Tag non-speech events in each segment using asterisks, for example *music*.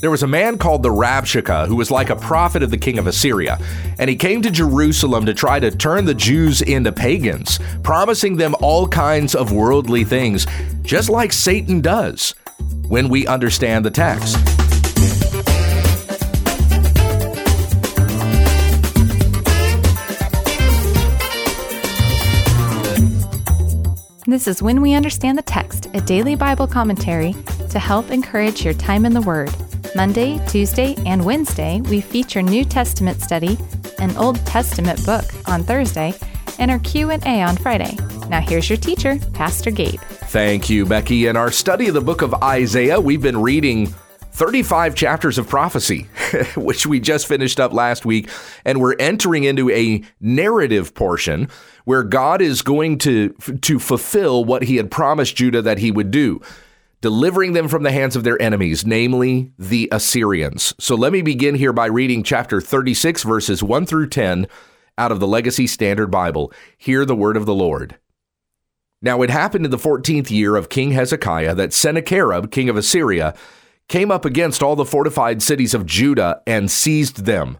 There was a man called the Rabshakeh who was like a prophet of the king of Assyria, and he came to Jerusalem to try to turn the Jews into pagans, promising them all kinds of worldly things, just like Satan does when we understand the text. This is When We Understand the Text, a daily Bible commentary to help encourage your time in the Word. Monday, Tuesday, and Wednesday, we feature New Testament study, an Old Testament book on Thursday, and our Q&A on Friday. Now here's your teacher, Pastor Gabe. Thank you, Becky. In our study of the book of Isaiah, we've been reading 35 chapters of prophecy, *laughs* which we just finished up last week, and we're entering into a narrative portion where God is going to to fulfill what he had promised Judah that he would do, delivering them from the hands of their enemies, namely the Assyrians. So let me begin here by reading chapter 36 verses 1 through 10 out of the Legacy Standard Bible. Hear the word of the Lord. Now it happened in the 14th year of King Hezekiah that Sennacherib, king of Assyria, came up against all the fortified cities of Judah and seized them.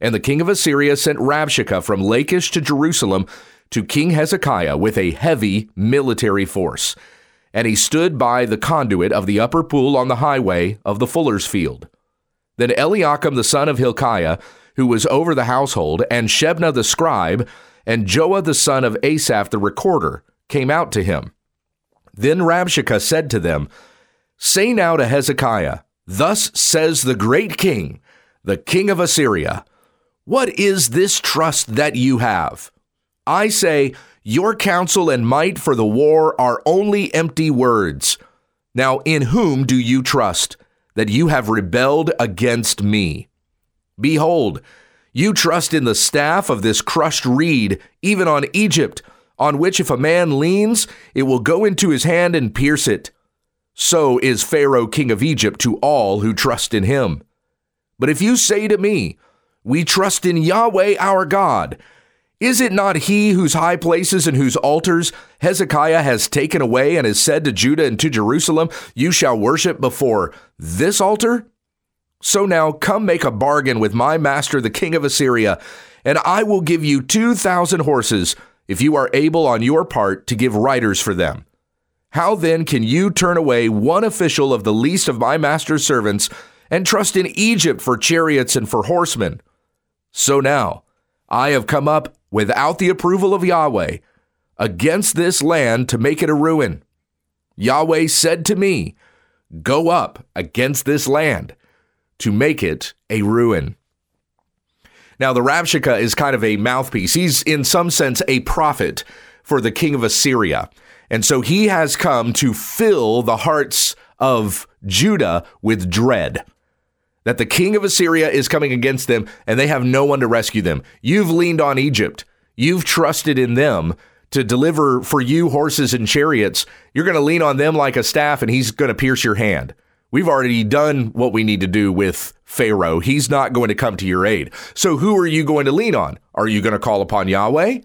And the king of Assyria sent Rabshakeh from Lachish to Jerusalem to King Hezekiah with a heavy military force. And he stood by the conduit of the upper pool on the highway of the fuller's field. Then Eliakim the son of Hilkiah, who was over the household, and Shebna the scribe, and Joah the son of Asaph the recorder, came out to him. Then Rabshakeh said to them, Say now to Hezekiah, Thus says the great king, the king of Assyria, What is this trust that you have? I say, Your counsel and might for the war are only empty words. Now, in whom do you trust, that you have rebelled against me? Behold, you trust in the staff of this crushed reed, even on Egypt, on which if a man leans, it will go into his hand and pierce it. So is Pharaoh king of Egypt to all who trust in him. But if you say to me, We trust in Yahweh our God, is it not he whose high places and whose altars Hezekiah has taken away and has said to Judah and to Jerusalem, You shall worship before this altar? So now come make a bargain with my master, the king of Assyria, and I will give you 2,000 horses if you are able on your part to give riders for them. How then can you turn away one official of the least of my master's servants and trust in Egypt for chariots and for horsemen? So now I have come up without the approval of Yahweh against this land to make it a ruin. Yahweh said to me, Go up against this land to make it a ruin. Now, the Rabshakeh is kind of a mouthpiece. He's, in some sense, a prophet for the king of Assyria. And so he has come to fill the hearts of Judah with dread that the king of Assyria is coming against them and they have no one to rescue them. You've leaned on Egypt, you've trusted in them to deliver for you horses and chariots. You're going to lean on them like a staff and he's going to pierce your hand. We've already done what we need to do with Pharaoh. He's not going to come to your aid. So who are you going to lean on? Are you going to call upon Yahweh?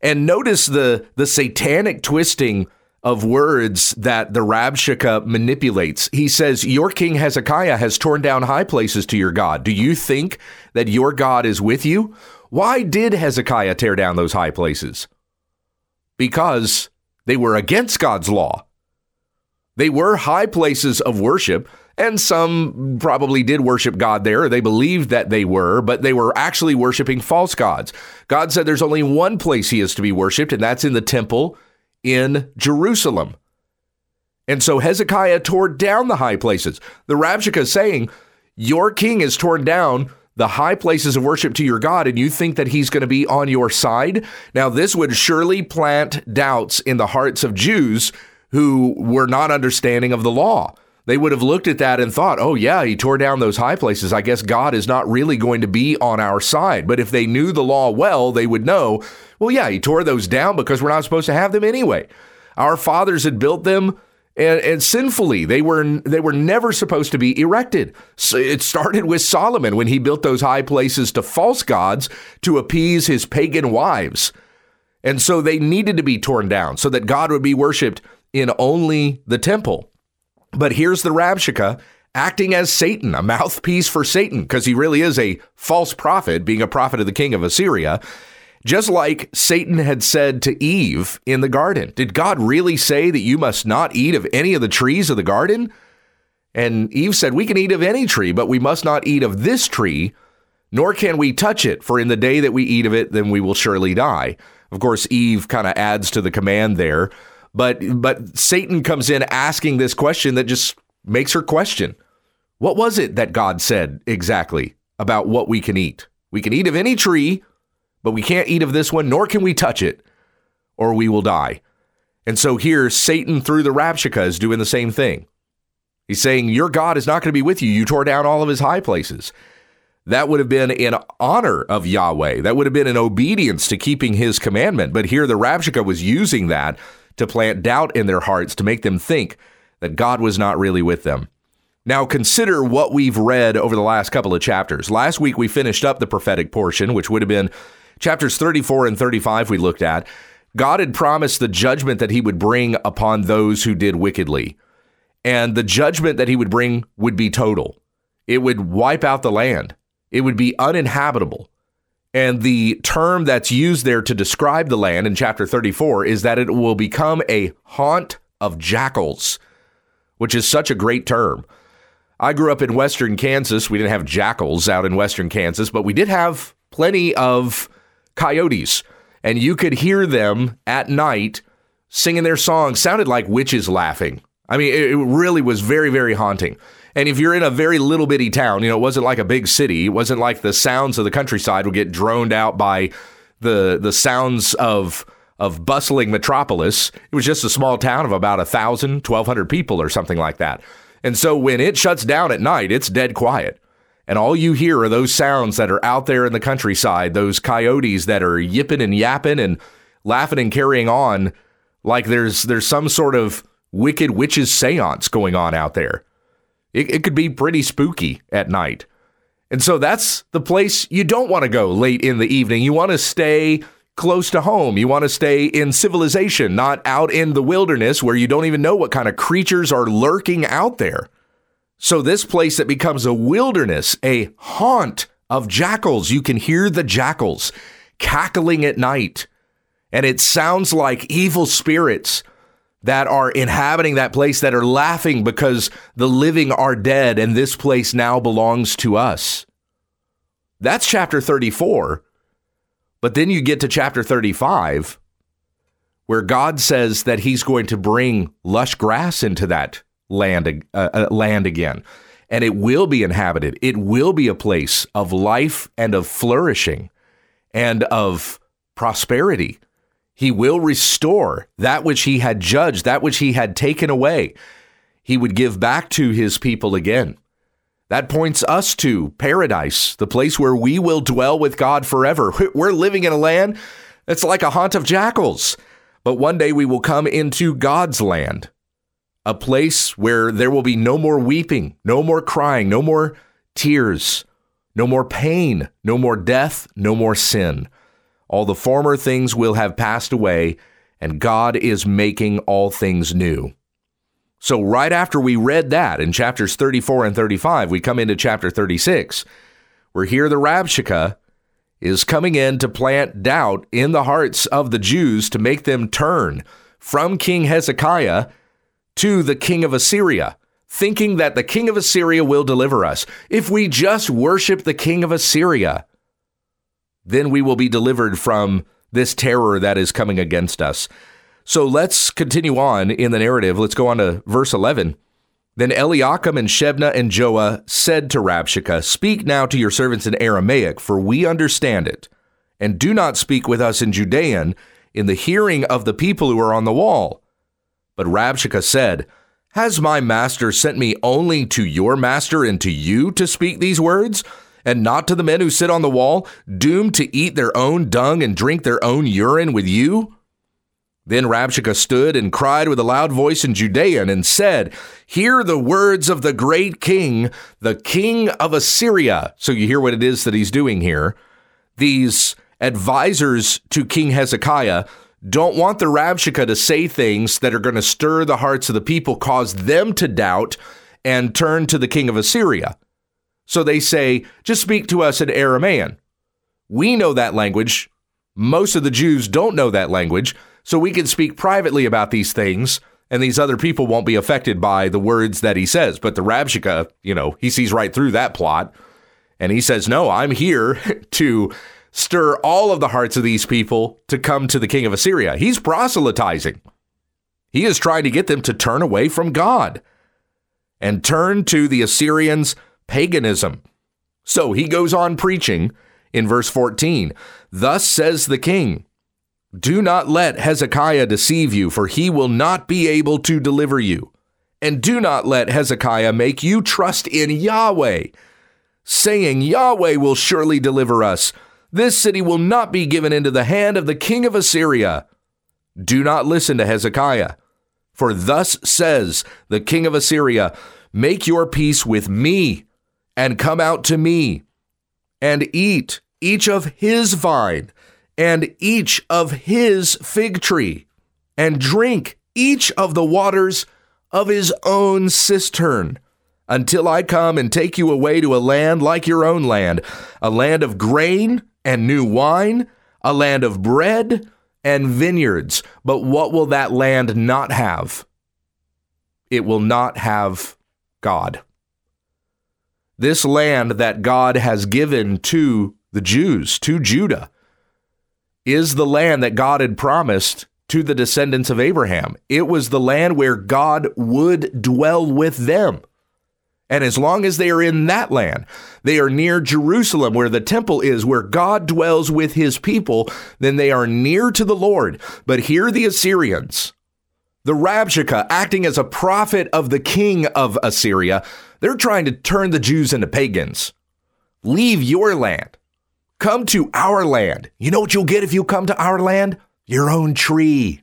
And notice the the satanic twisting of words that the Rabshakeh manipulates. He says, Your king Hezekiah has torn down high places to your God. Do you think that your God is with you? Why did Hezekiah tear down those high places? Because they were against God's law. They were high places of worship, and some probably did worship God there. They believed that they were, but they were actually worshiping false gods. God said there's only one place he is to be worshiped, and that's in the temple in Jerusalem. And so Hezekiah tore down the high places. The Rabshakeh is saying, Your king has torn down the high places of worship to your God, and you think that he's going to be on your side? Now, this would surely plant doubts in the hearts of Jews who were not understanding of the law. They would have looked at that and thought, oh, yeah, he tore down those high places. I guess God is not really going to be on our side. But if they knew the law well, they would know, well, yeah, he tore those down because we're not supposed to have them anyway. Our fathers had built them and, and, sinfully. They were they were never supposed to be erected. So it started with Solomon when he built those high places to false gods to appease his pagan wives. And so they needed to be torn down so that God would be worshiped in only the temple. But here's the Rabshakeh acting as Satan, a mouthpiece for Satan, because he really is a false prophet, being a prophet of the king of Assyria. Just like Satan had said to Eve in the garden. Did God really say that you must not eat of any of the trees of the garden? And Eve said, We can eat of any tree, but we must not eat of this tree, nor can we touch it, for in the day that we eat of it, then we will surely die. Of course, Eve kind of adds to the command there, but but Satan comes in asking this question that just makes her question. What was it that God said exactly about what we can eat? We can eat of any tree, but we can't eat of this one, nor can we touch it, or we will die. And so here, Satan through the Rabshakeh is doing the same thing. He's saying, Your God is not going to be with you. You tore down all of his high places. That would have been in honor of Yahweh. That would have been in obedience to keeping his commandment. But here, the Rabshakeh was using that to plant doubt in their hearts to make them think that God was not really with them. Now, consider what we've read over the last couple of chapters. Last week, we finished up the prophetic portion, which would have been chapters 34 and 35, we looked at. God had promised the judgment that he would bring upon those who did wickedly and the judgment that he would bring would be total. It would wipe out the land, it would be uninhabitable. And the term that's used there to describe the land in chapter 34 is that it will become a haunt of jackals, which is such a great term. I grew up in western Kansas. We didn't have jackals out in western Kansas, but we did have plenty of coyotes. And you could hear them at night singing their songs. Sounded like witches laughing. I mean, it, really was very, very haunting. And if you're in a very little bitty town, you know, it wasn't like a big city. It wasn't like the sounds of the countryside would get droned out by the the sounds of of bustling metropolis. It was just a small town of about a thousand, twelve hundred people or something like that. And so when it shuts down at night, it's dead quiet. And all you hear are those sounds that are out there in the countryside, those coyotes that are yipping and yapping and laughing and carrying on like there's there's some sort of wicked witch's seance going on out there. It, it could be pretty spooky at night. And so that's the place you don't want to go late in the evening. You want to stay close to home. You want to stay in civilization, not out in the wilderness where you don't even know what kind of creatures are lurking out there. So, this place that becomes a wilderness, a haunt of jackals, you can hear the jackals cackling at night. And it sounds like evil spirits that are inhabiting that place that are laughing because the living are dead and this place now belongs to us. That's chapter 34. But then you get to chapter 35 where God says that he's going to bring lush grass into that land uh, uh, land again and it will be inhabited. It will be a place of life and of flourishing and of prosperity. He will restore that which he had judged, that which he had taken away. He would give back to his people again. That points us to paradise, the place where we will dwell with God forever. *laughs* We're living in a land that's like a haunt of jackals, but one day we will come into God's land, a place where there will be no more weeping, no more crying, no more tears, no more pain, no more death, no more sin. All the former things will have passed away, and God is making all things new. So, right after we read that in chapters 34 and 35, we come into chapter 36, where here the Rabshakeh is coming in to plant doubt in the hearts of the Jews to make them turn from King Hezekiah to the king of Assyria, thinking that the king of Assyria will deliver us. If we just worship the king of Assyria, then we will be delivered from this terror that is coming against us. So let's continue on in the narrative. Let's go on to verse 11. Then Eliakim and Shebna and Joah said to Rabshakeh, Speak now to your servants in Aramaic, for we understand it, and do not speak with us in Judean in the hearing of the people who are on the wall. But Rabshakeh said, Has my master sent me only to your master and to you to speak these words? And not to the men who sit on the wall, doomed to eat their own dung and drink their own urine with you? Then Rabshakeh stood and cried with a loud voice in Judean and said, Hear the words of the great king, the king of Assyria. So you hear what it is that he's doing here. These advisors to King Hezekiah don't want the Rabshakeh to say things that are going to stir the hearts of the people, cause them to doubt, and turn to the king of Assyria. So they say, just speak to us in Aramaean. We know that language. Most of the Jews don't know that language, so we can speak privately about these things, and these other people won't be affected by the words that he says. But the Rabshakeh, you know, he sees right through that plot, and he says, No, I'm here *laughs* to stir all of the hearts of these people to come to the king of Assyria. He's proselytizing. He is trying to get them to turn away from God and turn to the Assyrians' paganism. So he goes on preaching in verse 14 Thus says the king, Do not let Hezekiah deceive you, for he will not be able to deliver you. And do not let Hezekiah make you trust in Yahweh, saying, Yahweh will surely deliver us. This city will not be given into the hand of the king of Assyria. Do not listen to Hezekiah. For thus says the king of Assyria Make your peace with me, and come out to me, and eat each of his vine, and each of his fig tree, and drink each of the waters of his own cistern, until I come and take you away to a land like your own land, a land of grain and new wine, a land of bread and vineyards. But what will that land not have? It will not have God. This land that God has given to the Jews, to Judah, is the land that God had promised to the descendants of Abraham. It was the land where God would dwell with them. And as long as they are in that land, they are near Jerusalem, where the temple is, where God dwells with his people, then they are near to the Lord. But here the Assyrians, the Rabshakeh, acting as a prophet of the king of Assyria, they're trying to turn the Jews into pagans. Leave your land. Come to our land. You know what you'll get if you come to our land? Your own tree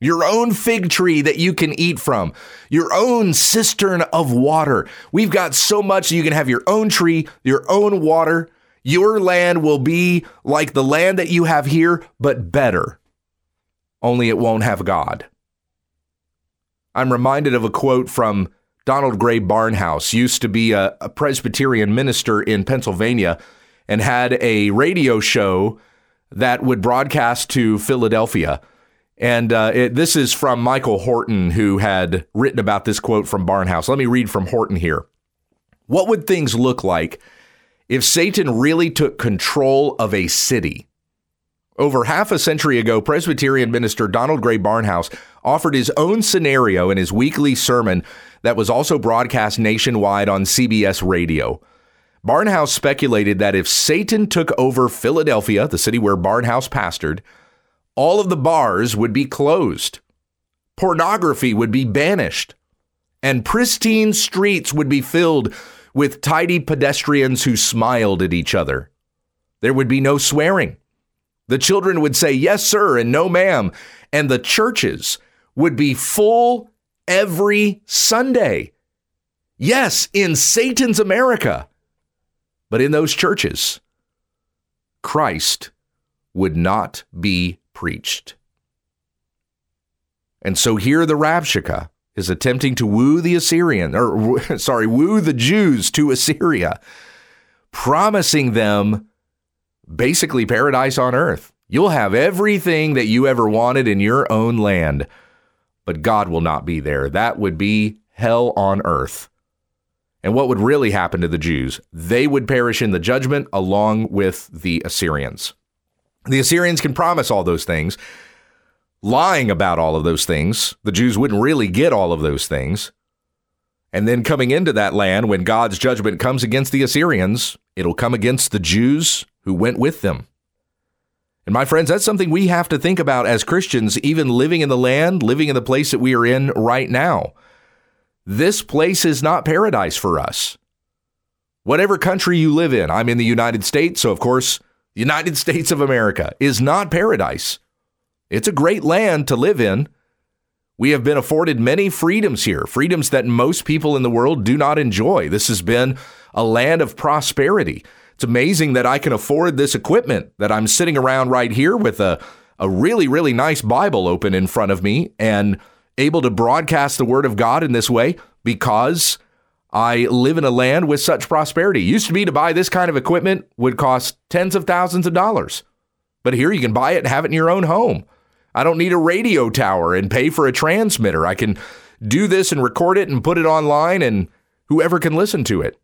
your own fig tree that you can eat from, your own cistern of water. We've got so much you can have your own tree, your own water. Your land will be like the land that you have here, but better. Only it won't have God. I'm reminded of a quote from Donald Grey Barnhouse, used to be a, a Presbyterian minister in Pennsylvania and had a radio show that would broadcast to Philadelphia. And uh, it, this is from Michael Horton, who had written about this quote from Barnhouse. Let me read from Horton here. What would things look like if Satan really took control of a city? Over half a century ago, Presbyterian minister Donald Grey Barnhouse offered his own scenario in his weekly sermon that was also broadcast nationwide on CBS radio. Barnhouse speculated that if Satan took over Philadelphia, the city where Barnhouse pastored, all of the bars would be closed, pornography would be banished, and pristine streets would be filled with tidy pedestrians who smiled at each other. There would be no swearing. The children would say yes, sir, and no, ma'am. And the churches would be full every Sunday. Yes, in Satan's America. But in those churches, Christ would not be preached. And so here the Rabshakeh is attempting to woo the Assyrian, or *laughs* sorry, woo the Jews to Assyria, promising them basically paradise on earth. You'll have everything that you ever wanted in your own land, but God will not be there. That would be hell on earth. And what would really happen to the Jews? They would perish in the judgment along with the Assyrians. The Assyrians can promise all those things, lying about all of those things. The Jews wouldn't really get all of those things. And then coming into that land, when God's judgment comes against the Assyrians, it'll come against the Jews who went with them. And my friends, that's something we have to think about as Christians, even living in the land, living in the place that we are in right now. This place is not paradise for us. Whatever country you live in, I'm in the United States, so of course, the United *laughs* States of America is not paradise. It's a great land to live in. We have been afforded many freedoms here, freedoms that most people in the world do not enjoy. This has been a land of prosperity. It's amazing that I can afford this equipment, that I'm sitting around right here with a, a really, really nice Bible open in front of me and able to broadcast the Word of God in this way because I live in a land with such prosperity. Used to be to buy this kind of equipment would cost tens of thousands of dollars. But here you can buy it and have it in your own home. I don't need a radio tower and pay for a transmitter. I can do this and record it and put it online, and whoever can listen to it.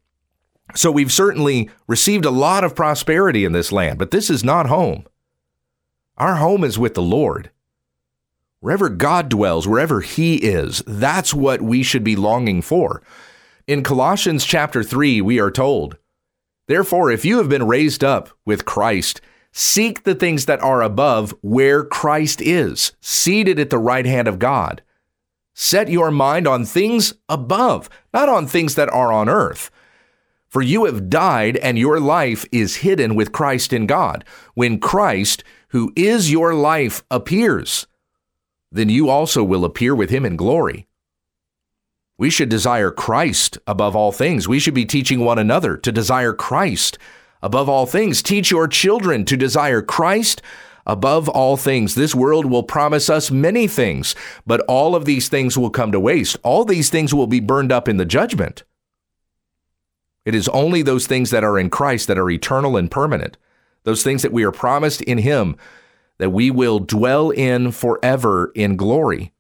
So we've certainly received a lot of prosperity in this land, but this is not home. Our home is with the Lord. Wherever God dwells, wherever He is, that's what we should be longing for. In Colossians chapter 3, we are told, Therefore, if you have been raised up with Christ, seek the things that are above where Christ is, seated at the right hand of God. Set your mind on things above, not on things that are on earth. For you have died, and your life is hidden with Christ in God. When Christ, who is your life, appears, then you also will appear with him in glory. We should desire Christ above all things. We should be teaching one another to desire Christ above all things. Teach your children to desire Christ above all things. This world will promise us many things, but all of these things will come to waste. All these things will be burned up in the judgment. It is only those things that are in Christ that are eternal and permanent, those things that we are promised in Him that we will dwell in forever in glory.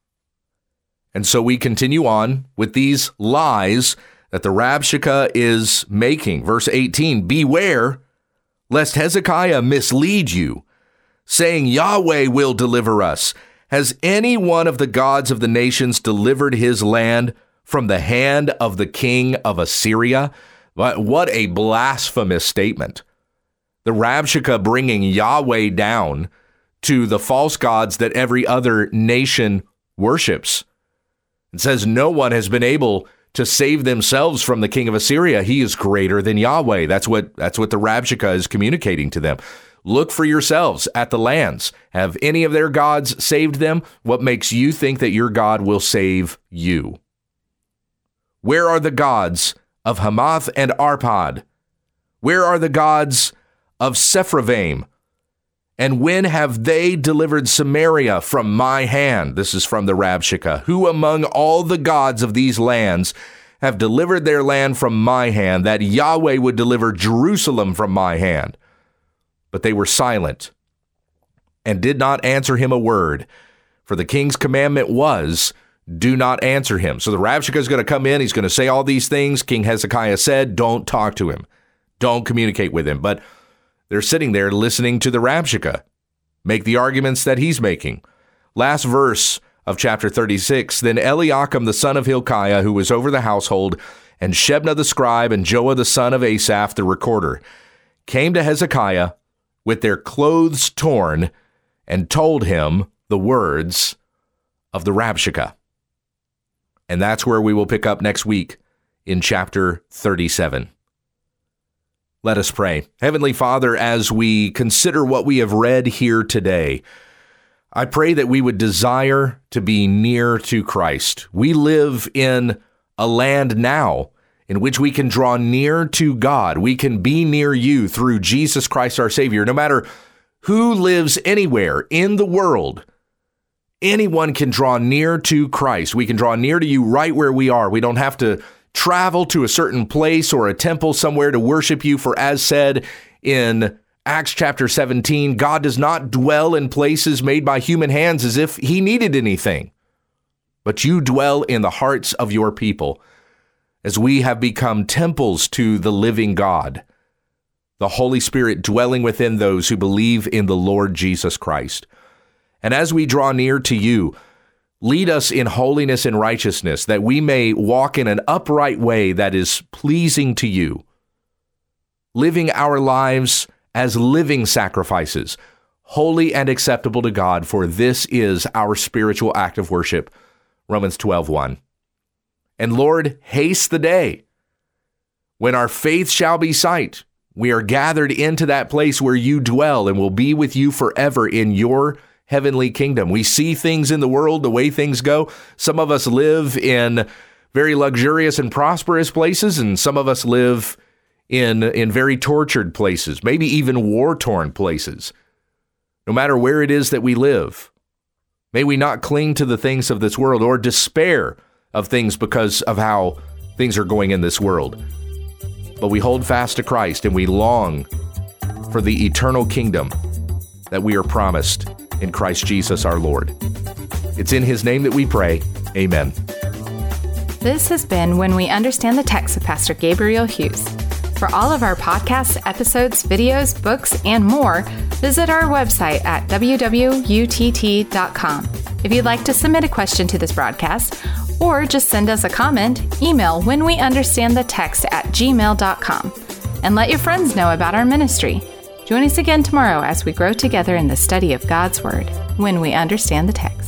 And so we continue on with these lies that the Rabshakeh is making. Verse 18 Beware lest Hezekiah mislead you, saying, Yahweh will deliver us. Has any one of the gods of the nations delivered his land from the hand of the king of Assyria? What a blasphemous statement. The Rabshakeh bringing Yahweh down to the false gods that every other nation worships. It says no one has been able to save themselves from the king of Assyria. He is greater than Yahweh. That's what that's what the Rabshakeh is communicating to them. Look for yourselves at the lands. Have any of their gods saved them? What makes you think that your God will save you? Where are the gods of Hamath and Arpad? Where are the gods of Sepharvaim? And when have they delivered Samaria from my hand? This is from the Rabshakeh. Who among all the gods of these lands have delivered their land from my hand, that Yahweh would deliver Jerusalem from my hand? But they were silent and did not answer him a word. For the king's commandment was, do not answer him. So the Rabshakeh is going to come in. He's going to say all these things. King Hezekiah said, don't talk to him. Don't communicate with him. But they're sitting there listening to the Rabshakeh make the arguments that he's making. Last verse of chapter 36 Then Eliakim the son of Hilkiah, who was over the household, and Shebna the scribe, and Joah the son of Asaph the recorder, came to Hezekiah with their clothes torn and told him the words of the Rabshakeh. And that's where we will pick up next week in chapter 37. Let us pray. Heavenly Father, as we consider what we have read here today, I pray that we would desire to be near to Christ. We live in a land now in which we can draw near to God. We can be near you through Jesus Christ our Savior. No matter who lives anywhere in the world, anyone can draw near to Christ. We can draw near to you right where we are. We don't have to travel to a certain place or a temple somewhere to worship you. For as said in Acts chapter 17, God does not dwell in places made by human hands as if he needed anything, but you dwell in the hearts of your people as we have become temples to the living God, the Holy Spirit dwelling within those who believe in the Lord Jesus Christ. And as we draw near to you, Lead us in holiness and righteousness, that we may walk in an upright way that is pleasing to you, living our lives as living sacrifices, holy and acceptable to God, for this is our spiritual act of worship. Romans 12, 1. And Lord, haste the day when our faith shall be sight. We are gathered into that place where you dwell and will be with you forever in your heavenly kingdom. We see things in the world the way things go. Some of us live in very luxurious and prosperous places, and some of us live in, in very tortured places, maybe even war torn places. No matter where it is that we live, may we not cling to the things of this world or despair of things because of how things are going in this world. But we hold fast to Christ and we long for the eternal kingdom that we are promised in Christ Jesus our Lord. It's in his name that we pray. Amen. This has been When We Understand the Text of Pastor Gabriel Hughes. For all of our podcasts, episodes, videos, books, and more, visit our website at wwutt.com. If you'd like to submit a question to this broadcast, or just send us a comment, email when we understand the text at gmail.com and let your friends know about our ministry. Join us again tomorrow as we grow together in the study of God's Word when we understand the text.